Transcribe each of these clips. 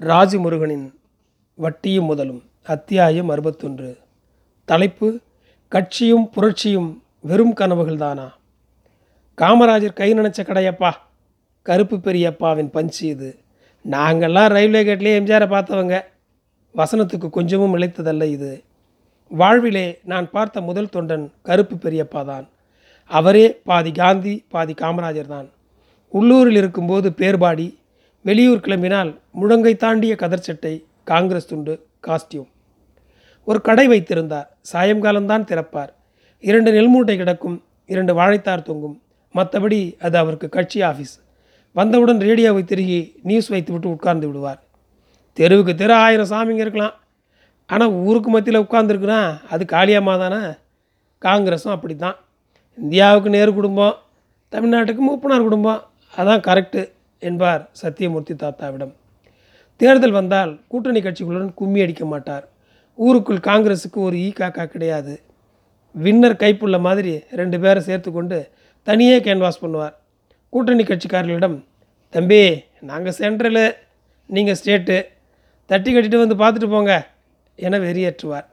ராஜமுருகனின் வட்டியும் முதலும். அத்தியாயம் அறுபத்தொன்று. தலைப்பு கட்சியும் புரட்சியும் வெறும் கனவுகள்தானா? காமராஜர் கை நினச்ச கடையப்பா. கருப்பு பெரியப்பாவின் பஞ்சு இது. நாங்கள்லாம் ரயில்வே கேட்லேயே எம்ஜிஆரை பார்த்தவங்க. வசனத்துக்கு கொஞ்சமும் இழைத்ததல்ல இது. வாழ்விலே நான் பார்த்த முதல் தொண்டன் கருப்பு பெரியப்பா தான் அவரே பாதி காந்தி பாதி காமராஜர் தான் உள்ளூரில் இருக்கும்போது பேர்பாடி வெளியூர் கிளம்பினால் முழங்கை தாண்டிய கதர் சட்டை காங்கிரஸ் துண்டு காஸ்டியூம். ஒரு கடை வைத்திருந்தார். சாயங்காலம்தான் திறப்பார். இரண்டு நெல்மூட்டை கிடக்கும் இரண்டு வாழைத்தார் தொங்கும். மற்றபடி அது அவருக்கு கட்சி ஆஃபீஸ் வந்தவுடன் ரேடியோவை திருகி நியூஸ் வைத்துவிட்டு உட்கார்ந்து விடுவார். தெருவுக்கு தெரு ஆயிரம் சாமிங்க இருக்கலாம். ஆனால் ஊருக்கு மத்தியில் உட்காந்துருக்குன்னா அது காளியம்மா தானே? காங்கிரஸும் அப்படி தான் இந்தியாவுக்கு நேரு குடும்பம் தமிழ்நாட்டுக்கு மூப்பனார் குடும்பம். அதான் கரெக்டு என்பார் சத்தியமூர்த்தி தாத்தாவிடம். தேர்தல் வந்தால் கூட்டணி கட்சிகளுடன் கும்மி அடிக்க மாட்டார். ஊருக்குள் காங்கிரஸுக்கு ஒரு ஈ காக்கா கிடையாது. வின்னர் கைப்புள்ள மாதிரி ரெண்டு பேரை சேர்த்து கொண்டு தனியே கேன்வாஸ் பண்ணுவார். கூட்டணி கட்சிக்காரர்களிடம் தம்பி நாங்கள் சென்ட்ரலு நீங்கள் ஸ்டேட்டு தட்டி கட்டிட்டு வந்து பார்த்துட்டு போங்க என வெறியேற்றுவார்.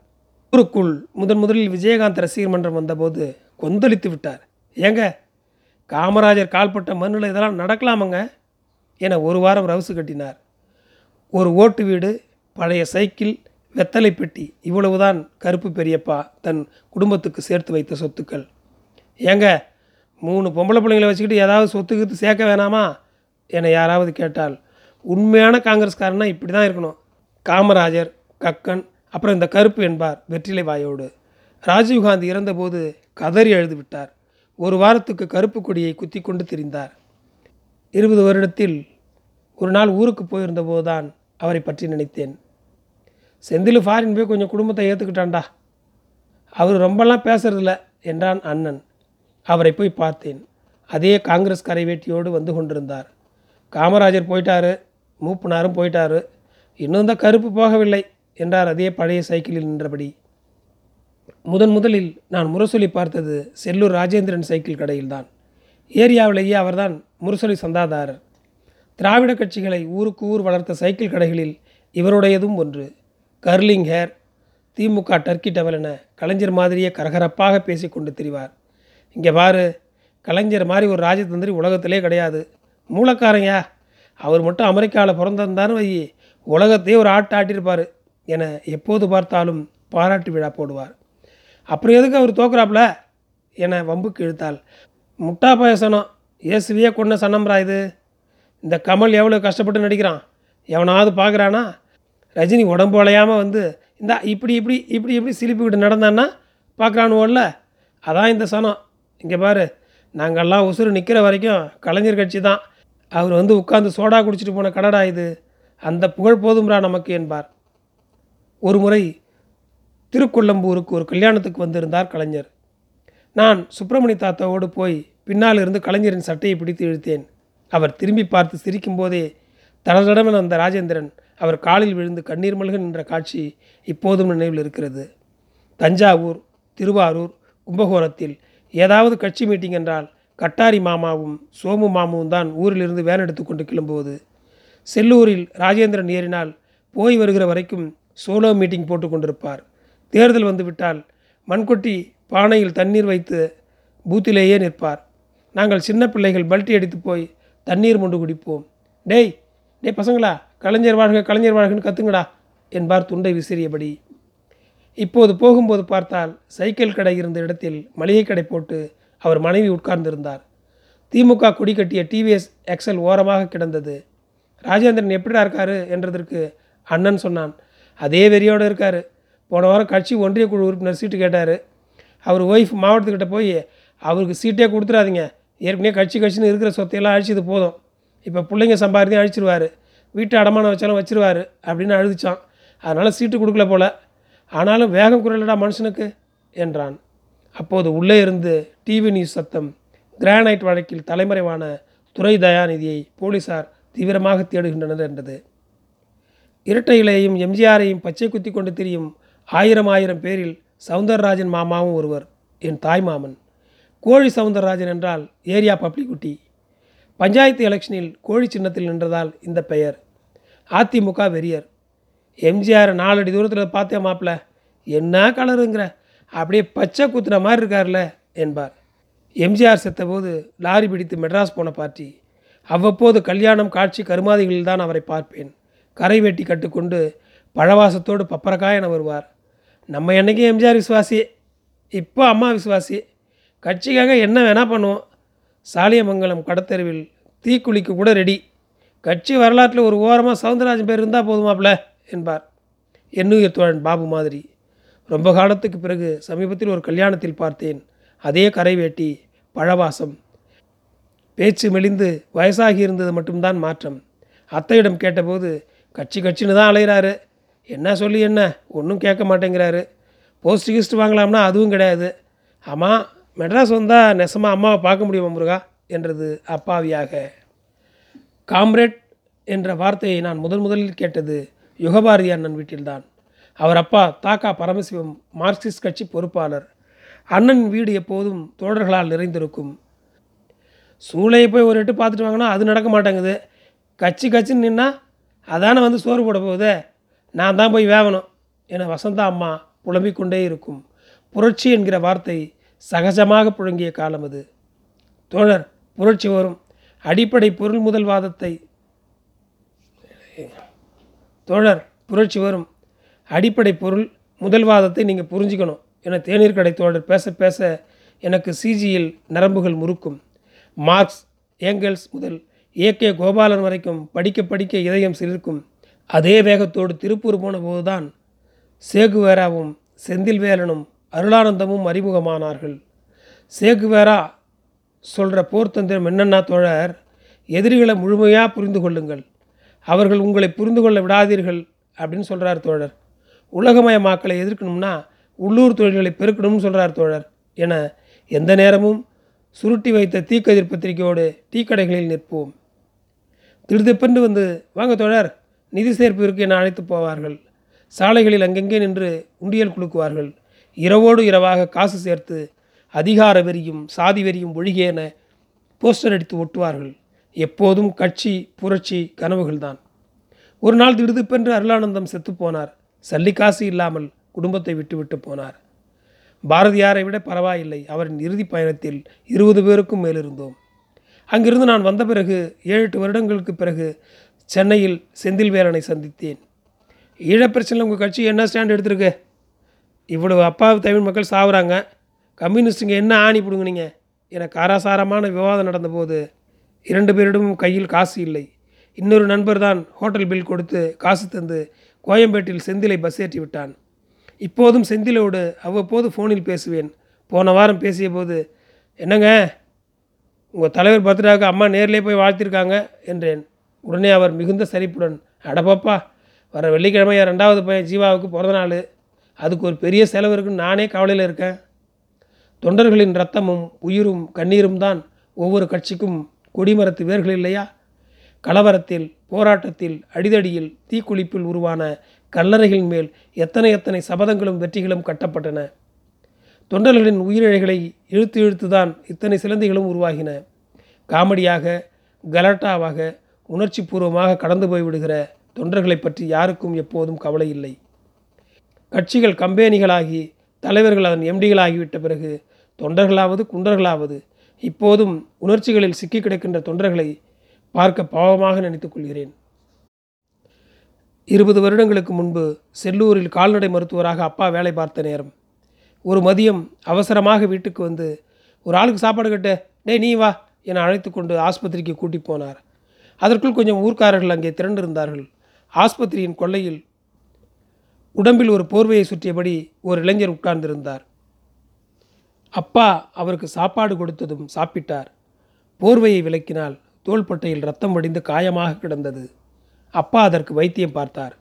ஊருக்குள் முதன் முதலில் விஜயகாந்த் ரசிகர் மன்றம் வந்தபோது கொந்தளித்து விட்டார். ஏங்க காமராஜர் கால்பட்ட மண்ணில் இதெல்லாம் நடக்கலாமங்க? என ஒரு வாரம் ரவுசு கட்டினார். ஒரு ஓட்டு வீடு பழைய சைக்கிள் வெத்தலை பெட்டி இவ்வளவுதான் கருப்பு பெரியப்பா தன் குடும்பத்துக்கு சேர்த்து வைத்த சொத்துக்கள். ஏங்க மூணு பொம்பளை பிள்ளைங்களை வச்சுக்கிட்டு ஏதாவது சொத்துக்கு சேர்க்க வேணாமா? என யாராவது கேட்டால் உண்மையான காங்கிரஸ்காரனா இப்படி தான் இருக்கணும். காமராஜர் கக்கன் அப்புறம் இந்த கருப்பு என்பார் வெற்றிலை வாயோடு. ராஜீவ்காந்தி இறந்தபோது கதறி எழுதுவிட்டார் ஒரு வாரத்துக்கு கருப்பு கொடியை குத்தி கொண்டு திரிந்தார். இருபது வருடத்தில் ஒரு நாள் ஊருக்கு போயிருந்தபோது தான் அவரை பற்றி நினைத்தேன். செந்தில் ஃபாரின் போய் கொஞ்சம் குடும்பத்தை ஏற்றுக்கிட்டான்டா அவர் ரொம்பலாம் பேசுறதில்ல என்றான் அண்ணன். அவரை போய் பார்த்தேன். அதே காங்கிரஸ் கரைவேட்டியோடு வந்து கொண்டிருந்தார். காமராஜர் போயிட்டாரு மூப்பனாரும் போயிட்டாரு. இன்னும் தான் கருப்பு போகவில்லை என்றார் அதே பழைய சைக்கிளில் நின்றபடி. முதன் முதலில் நான் முரசொலி பார்த்தது செல்லூர் ராஜேந்திரன் சைக்கிள் கடையில்தான். ஏரியாவிலேயே அவர்தான் முரசொலி சந்தாதாரர். திராவிட கட்சிகளை ஊருக்கு ஊர் வளர்த்த சைக்கிள் கடைகளில் இவருடையதும் ஒன்று. Curling hair DMK turkey towel என கலைஞர் மாதிரியே கரகரப்பாக பேசி கொண்டு திரிவார். இங்கே பாரு கலைஞர் மாதிரி ஒரு ராஜதந்திரி உலகத்திலே கிடையாது. மூலக்காரங்க அவர் மட்டும் அமெரிக்காவில் பிறந்திருந்தாலும் வை உலகத்தையே ஒரு ஆட்ட ஆட்டியிருப்பார் என எப்போது பார்த்தாலும் பாராட்டு விழா போடுவார். அப்புறம் எதுக்கு அவர் தோக்குறாப்புல? என வம்புக்கு இழுத்தாள். முட்டா பாயசனம் இயேசுவியே கொண்ட சன்னம்ரா இது. இந்த கமல் எவ்வளோ கஷ்டப்பட்டு நடிக்கிறான்? எவனாவது பார்க்குறானா? ரஜினி உடம்பு வளையாமல் வந்து இந்த இப்படி இப்படி இப்படி இப்படி சிலிப்பிக்கிட்டு நடந்தான்னா பார்க்குறானுவோல்ல அதான் இந்த சனம். இங்கே பாரு நாங்கள்லாம் உசுறு நிற்கிற வரைக்கும் கலைஞர் கட்சி தான். அவர் வந்து உட்காந்து சோடா குடிச்சிட்டு போன கடடா இது. அந்த புகழ் போதும்ரா நமக்கு என்பார். ஒரு முறை திருக்கொள்ளம்பூருக்கு ஒரு கல்யாணத்துக்கு வந்திருந்தார் கலைஞர். நான் சுப்பிரமணிய தாத்தாவோடு போய் பின்னால் இருந்து கலைஞரின் சட்டையை பிடித்து இழுத்தேன். அவர் திரும்பி பார்த்து சிரிக்கும்போதே தடதடவன் அந்த ராஜேந்திரன் அவர் காலில் விழுந்து கண்ணீர் மல்க நின்ற காட்சி இப்போதும் நினைவில் இருக்கிறது. தஞ்சாவூர் திருவாரூர் கும்பகோணத்தில் ஏதாவது கட்சி மீட்டிங் என்றால் கட்டாரி மாமாவும் சோமு மாமாவும் தான் ஊரிலிருந்து வேன் எடுத்துக்கொண்டு கிளம்புவது. செல்லூரில் ராஜேந்திரன் ஏறினால் போய் வருகிற வரைக்கும் சோலோ மீட்டிங் போட்டு கொண்டிருப்பார். தேர்தல் வந்துவிட்டால் மண்கொட்டி பானையில் தண்ணீர் வைத்து பூத்திலேயே நிற்பார். நாங்கள் சின்ன பிள்ளைகள் பல்ட்டி அடித்து போய் தண்ணீர் மொண்டு குடிப்போம். டேய் டேய் பசங்களா கலைஞர் வாழ்க கலைஞர் வாழ்கன்னு கத்துங்கடா என்பார் துண்டை விசிறியபடி. இப்போது போகும்போது பார்த்தால் சைக்கிள் கடை இருந்த இடத்தில் மளிகை கடை போட்டு அவர் மனைவி உட்கார்ந்திருந்தார். திமுக கொடி கட்டிய டிவிஎஸ் எக்ஸல் ஓரமாக கிடந்தது. ராஜேந்திரன் எப்படிடா இருக்காரு என்றதற்கு அண்ணன் சொன்னான். அதே வெறியோடு இருக்கார். போன வாரம் கட்சி ஒன்றிய குழு உறுப்பினர் சீட்டு கேட்டார். அவர் ஒய்ஃப் மாவட்டத்துக்கிட்ட போய் அவருக்கு சீட்டே கொடுத்துறாதீங்க ஏற்கனவே கட்சி கட்சின்னு இருக்கிற சொத்தையெல்லாம் அழிச்சது போதும். இப்போ பிள்ளைங்க சம்பாதித்தையும் அழிச்சிருவார். வீட்டை அடமானம் வச்சாலும் வச்சிருவார் அப்படின்னு அழுதுச்சான் அதனால் சீட்டு கொடுக்கல போல. ஆனாலும் வேகம் குறையலடா மனுஷனுக்கு என்றான். அப்போது உள்ளே இருந்து டிவி நியூஸ் சத்தம் கிரானைட் வழக்கில் தலைமறைவான துறை தயாநிதியை போலீசார் தீவிரமாக தேடுகின்றனர் என்றது. இரட்டையிலையும் எம்ஜிஆரையும் பச்சை குத்தி கொண்டு திரியும் ஆயிரம் ஆயிரம் பேரில் சவுந்தரராஜன் மாமாவும் ஒருவர் என் தாய் மாமன். கோழி சவுந்தரராஜன் என்றால் ஏரியா பப்ளிக்குட்டி பஞ்சாயத்து எலெக்ஷனில் கோழி சின்னத்தில் நின்றதால் இந்த பெயர். அதிமுக வெறியர். எம்ஜிஆர் நாலடி தூரத்தில் பார்த்தே மாப்பிள்ள என்ன கலருங்கிற? அப்படியே பச்சை குத்துன மாதிரி இருக்கார்ல என்பார். எம்ஜிஆர் செத்தபோது லாரி பிடித்து மெட்ராஸ் போன பார்ட்டி. அவ்வப்போது கல்யாணம் காட்சி கருமாதிகளில் தான் அவரை பார்ப்பேன். கரை வெட்டி கட்டுக்கொண்டு பழவாசத்தோடு பப்பரக்காய் என வருவார். நம்ம என்னைக்கும் எம்ஜிஆர் விசுவாசி? இப்போ அம்மா விசுவாசி. கட்சிக்காக என்ன வேணால் பண்ணுவோம். சாலியமங்கலம் கடத்தெருவில் தீக்குளிக்கு கூட ரெடி கட்சி வரலாற்றில் ஒரு ஓரமாக சவுந்தரராஜன் பேர் இருந்தால் போதுமாப்ல என்பார். எண்ணுயிர் தோழன் பாபு மாதிரி. ரொம்ப காலத்துக்கு பிறகு சமீபத்தில் ஒரு கல்யாணத்தில் பார்த்தேன். அதே கரை வேட்டி பழவாசம். பேச்சு மெலிந்து வயசாகி இருந்தது மட்டும்தான் மாற்றம். அத்தையிடம் கேட்டபோது கட்சி கட்சின்னு தான் அலைகிறாரு என்ன சொல்லி என்ன? ஒன்றும் கேட்க மாட்டேங்கிறாரு. போஸ்ட் கிஸ்ட் வாங்கலாம்னா அதுவும் கிடையாது. ஆமாம் மெட்ராஸ் வந்தால் நெசமாக அம்மாவை பார்க்க முடியுமா முருகா? என்றது அப்பாவியாக. காம்ரேட் என்ற வார்த்தையை நான் முதன் முதலில் கேட்டது யுகபாரதி அண்ணன் வீட்டில்தான். அவர் அப்பா தாக்கா பரமசிவம் மார்க்சிஸ்ட் கட்சி பொறுப்பாளர். அண்ணன் வீடு எப்போதும் தோழர்களால் நிறைந்திருக்கும். சூளையை போய் ஒரு எட்டு பார்த்துட்டு வாங்கினா அது நடக்க மாட்டேங்குது. கட்சி கட்சின்னு நின்னா அதானே வந்து சோறு போட போகுதே? நான் தான் போய் வேவணும். என வசந்தா அம்மா புலம்பிக் கொண்டே இருக்கும். புரட்சி என்கிற வார்த்தை சகஜமாக புழங்கிய காலம் அது. தோழர் புரட்சி வரும். அடிப்படை பொருள் முதல்வாதத்தை. தோழர் புரட்சி வரும். அடிப்படை பொருள் முதல்வாதத்தை நீங்கள் புரிஞ்சுக்கணும். என தேநீர் கடை தோழர் பேச பேச எனக்கு சிஜியில் நரம்புகள் முறுக்கும். மார்க்ஸ் ஏங்கல்ஸ் முதல் ஏகே கோபாலன் வரைக்கும் படிக்க படிக்க இதயம் சிலிர்க்கும். அதே வேகத்தோடு திருப்பூர் போன போதுதான் சேகுவேராவும் செந்தில்வேலனும் அருளானந்தமும் அறிமுகமானார்கள். சேகுவேரா சொல்கிற போர்த்தந்திரம் என்னென்னா தோழர் எதிரிகளை முழுமையாக புரிந்து கொள்ளுங்கள். அவர்கள் உங்களை புரிந்து கொள்ள விடாதீர்கள் அப்படின்னு சொல்கிறார் தோழர். உலகமயமாக்கலை எதிர்க்கணும்னா உள்ளூர் தொழில்களை பெருக்கணும்னு சொல்கிறார் தோழர். என எந்த நேரமும் சுருட்டி வைத்த தீக்கதிர் பத்திரிகையோடு டீக்கடைகளில் நிற்போம். திடுதிப்பென்று வந்து வாங்க தோழர் நிதி சேர்ப்பு இருக்கு என அழைத்து போவார்கள். சாலைகளில் அங்கெங்கே நின்று உண்டியல் குலுக்குவார்கள். இரவோடு இரவாக காசு சேர்த்து அதிகார வெறியும் சாதி வெறியும் ஒழிகேன போஸ்டர் அடித்து ஒட்டுவார்கள். எப்போதும் கட்சி புரட்சி கனவுகள்தான் ஒரு நாள் திடுதிப்பென்று அருளானந்தம் செத்துப்போனார் சல்லிக்காசு இல்லாமல் குடும்பத்தை விட்டுவிட்டு போனார். பாரதியாரை விட பரவாயில்லை. அவரின் இறுதி பயணத்தில் இருபது பேருக்கும் மேலிருந்தோம். அங்கிருந்து நான் வந்த பிறகு ஏழு எட்டு வருடங்களுக்கு பிறகு சென்னையில் செந்தில்வேலனை சந்தித்தேன். ஈழப்பிரச்சனை உங்கள் கட்சி என்ன ஸ்டாண்ட் எடுத்திருக்கு? இவ்வளவு அப்பாவி தமிழ் மக்கள் சாவுறாங்க. கம்யூனிஸ்ட்டுங்க என்ன ஆணி பிடுங்குனீங்க? என காராசாரமான விவாதம் நடந்தபோது இரண்டு பேரிடமும் கையில் காசு இல்லை. இன்னொரு நண்பர் தான் ஹோட்டல் பில் கொடுத்து காசு தந்து கோயம்பேட்டில் செந்திலை பஸ் ஏற்றி விட்டான். இப்போதும் செந்திலோடு அவ்வப்போது ஃபோனில் பேசுவேன். போன வாரம் பேசிய போது என்னங்க? உங்கள் தலைவர் பர்த்டாவுக்கு அம்மா நேர்லேயே போய் வாழ்த்திருக்காங்க என்றேன். உடனே அவர் மிகுந்த சரிப்புடன் அடப்பாப்பா வர வெள்ளிக்கிழமை ரெண்டாவது பையன் ஜீவாவுக்கு பிறந்த நாள் அதுக்கு ஒரு பெரிய செலவு இருக்குன்னு நானே கவலையில் இருக்கேன். தொண்டர்களின் ரத்தமும் உயிரும் கண்ணீரும் தான் ஒவ்வொரு கட்சிக்கும் கொடிமரத்து வேர்கள் இல்லையா? கலவரத்தில் போராட்டத்தில் அடிதடியில் தீக்குளிப்பில் உருவான கல்லறைகளின் மேல் எத்தனை எத்தனை சபதங்களும் வெற்றிகளும் கட்டப்பட்டன. தொண்டர்களின் உயிரிழைகளை இழுத்து இழுத்து தான் இத்தனை சிலந்திகளும் உருவாகின. காமெடியாக கலாட்டாவாக உணர்ச்சி பூர்வமாக கடந்து போய்விடுகிற தொண்டர்களை பற்றி யாருக்கும் எப்போதும் கவலை இல்லை. கட்சிகள் கம்பெனிகளாகி தலைவர்கள் அதன் எம்டிகளாகிவிட்ட பிறகு தொண்டர்களாவது குண்டர்களாவது இப்போதும் உணர்ச்சிகளில் சிக்கி கிடக்கின்ற தொண்டர்களை பார்க்க பாவமாக நினைத்துக் கொள்கிறேன். இருபது வருடங்களுக்கு முன்பு செல்லூரில் கால்நடை மருத்துவராக அப்பா வேலை பார்த்த நேரம். ஒரு மதியம் அவசரமாக வீட்டுக்கு வந்து ஒரு ஆளுக்கு சாப்பாடு கட்ட டேய் நீ வா என அழைத்து கொண்டு ஆஸ்பத்திரிக்கு கூட்டி போனார். அதற்குள் கொஞ்சம் ஊர்க்காரர்கள் அங்கே திரண்டிருந்தார்கள். ஆஸ்பத்திரியின் கொள்ளையில் உடம்பில் ஒரு போர்வையை சுற்றியபடி ஒரு இளைஞர் உட்கார்ந்திருந்தார். அப்பா அவருக்கு சாப்பாடு கொடுத்ததும் சாப்பிட்டார். போர்வையை விளக்கினால் தோள்பட்டையில் ரத்தம் வடிந்து காயமாக கிடந்தது. அப்பா அதற்கு வைத்தியம் பார்த்தார்.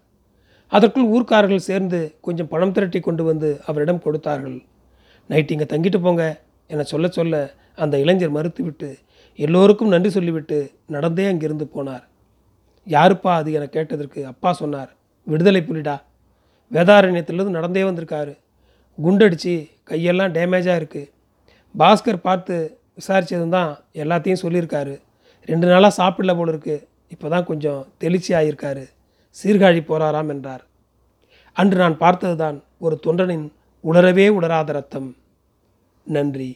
அதற்குள் ஊர்க்காரர்கள் சேர்ந்து கொஞ்சம் பணம் திரட்டி கொண்டு வந்து அவரிடம் கொடுத்தார்கள். நைட் இங்கே தங்கிட்டு போங்க என சொல்ல சொல்ல அந்த இளைஞர் மறுத்துவிட்டு எல்லோருக்கும் நன்றி சொல்லிவிட்டு நடந்தே அங்கிருந்து போனார். யாருப்பா அது என கேட்டதற்கு அப்பா சொன்னார். விடுதலை புலிடா வேதாரண்யத்திலிருந்து நடந்தே வந்திருக்காரு. குண்டடிச்சு கையெல்லாம் டேமேஜாக இருக்குது பாஸ்கர் பார்த்து விசாரித்ததும் தான் எல்லாத்தையும் சொல்லியிருக்காரு. ரெண்டு நாளாக சாப்பிடல போல இருக்கு. இப்போ தான் கொஞ்சம் தெளிச்சி ஆகியிருக்காரு சீர்காழி போறாராம் என்றார். அன்று நான் பார்த்ததுதான் ஒரு தொண்டனின் உளரவே உளராத ரத்தம். நன்றி.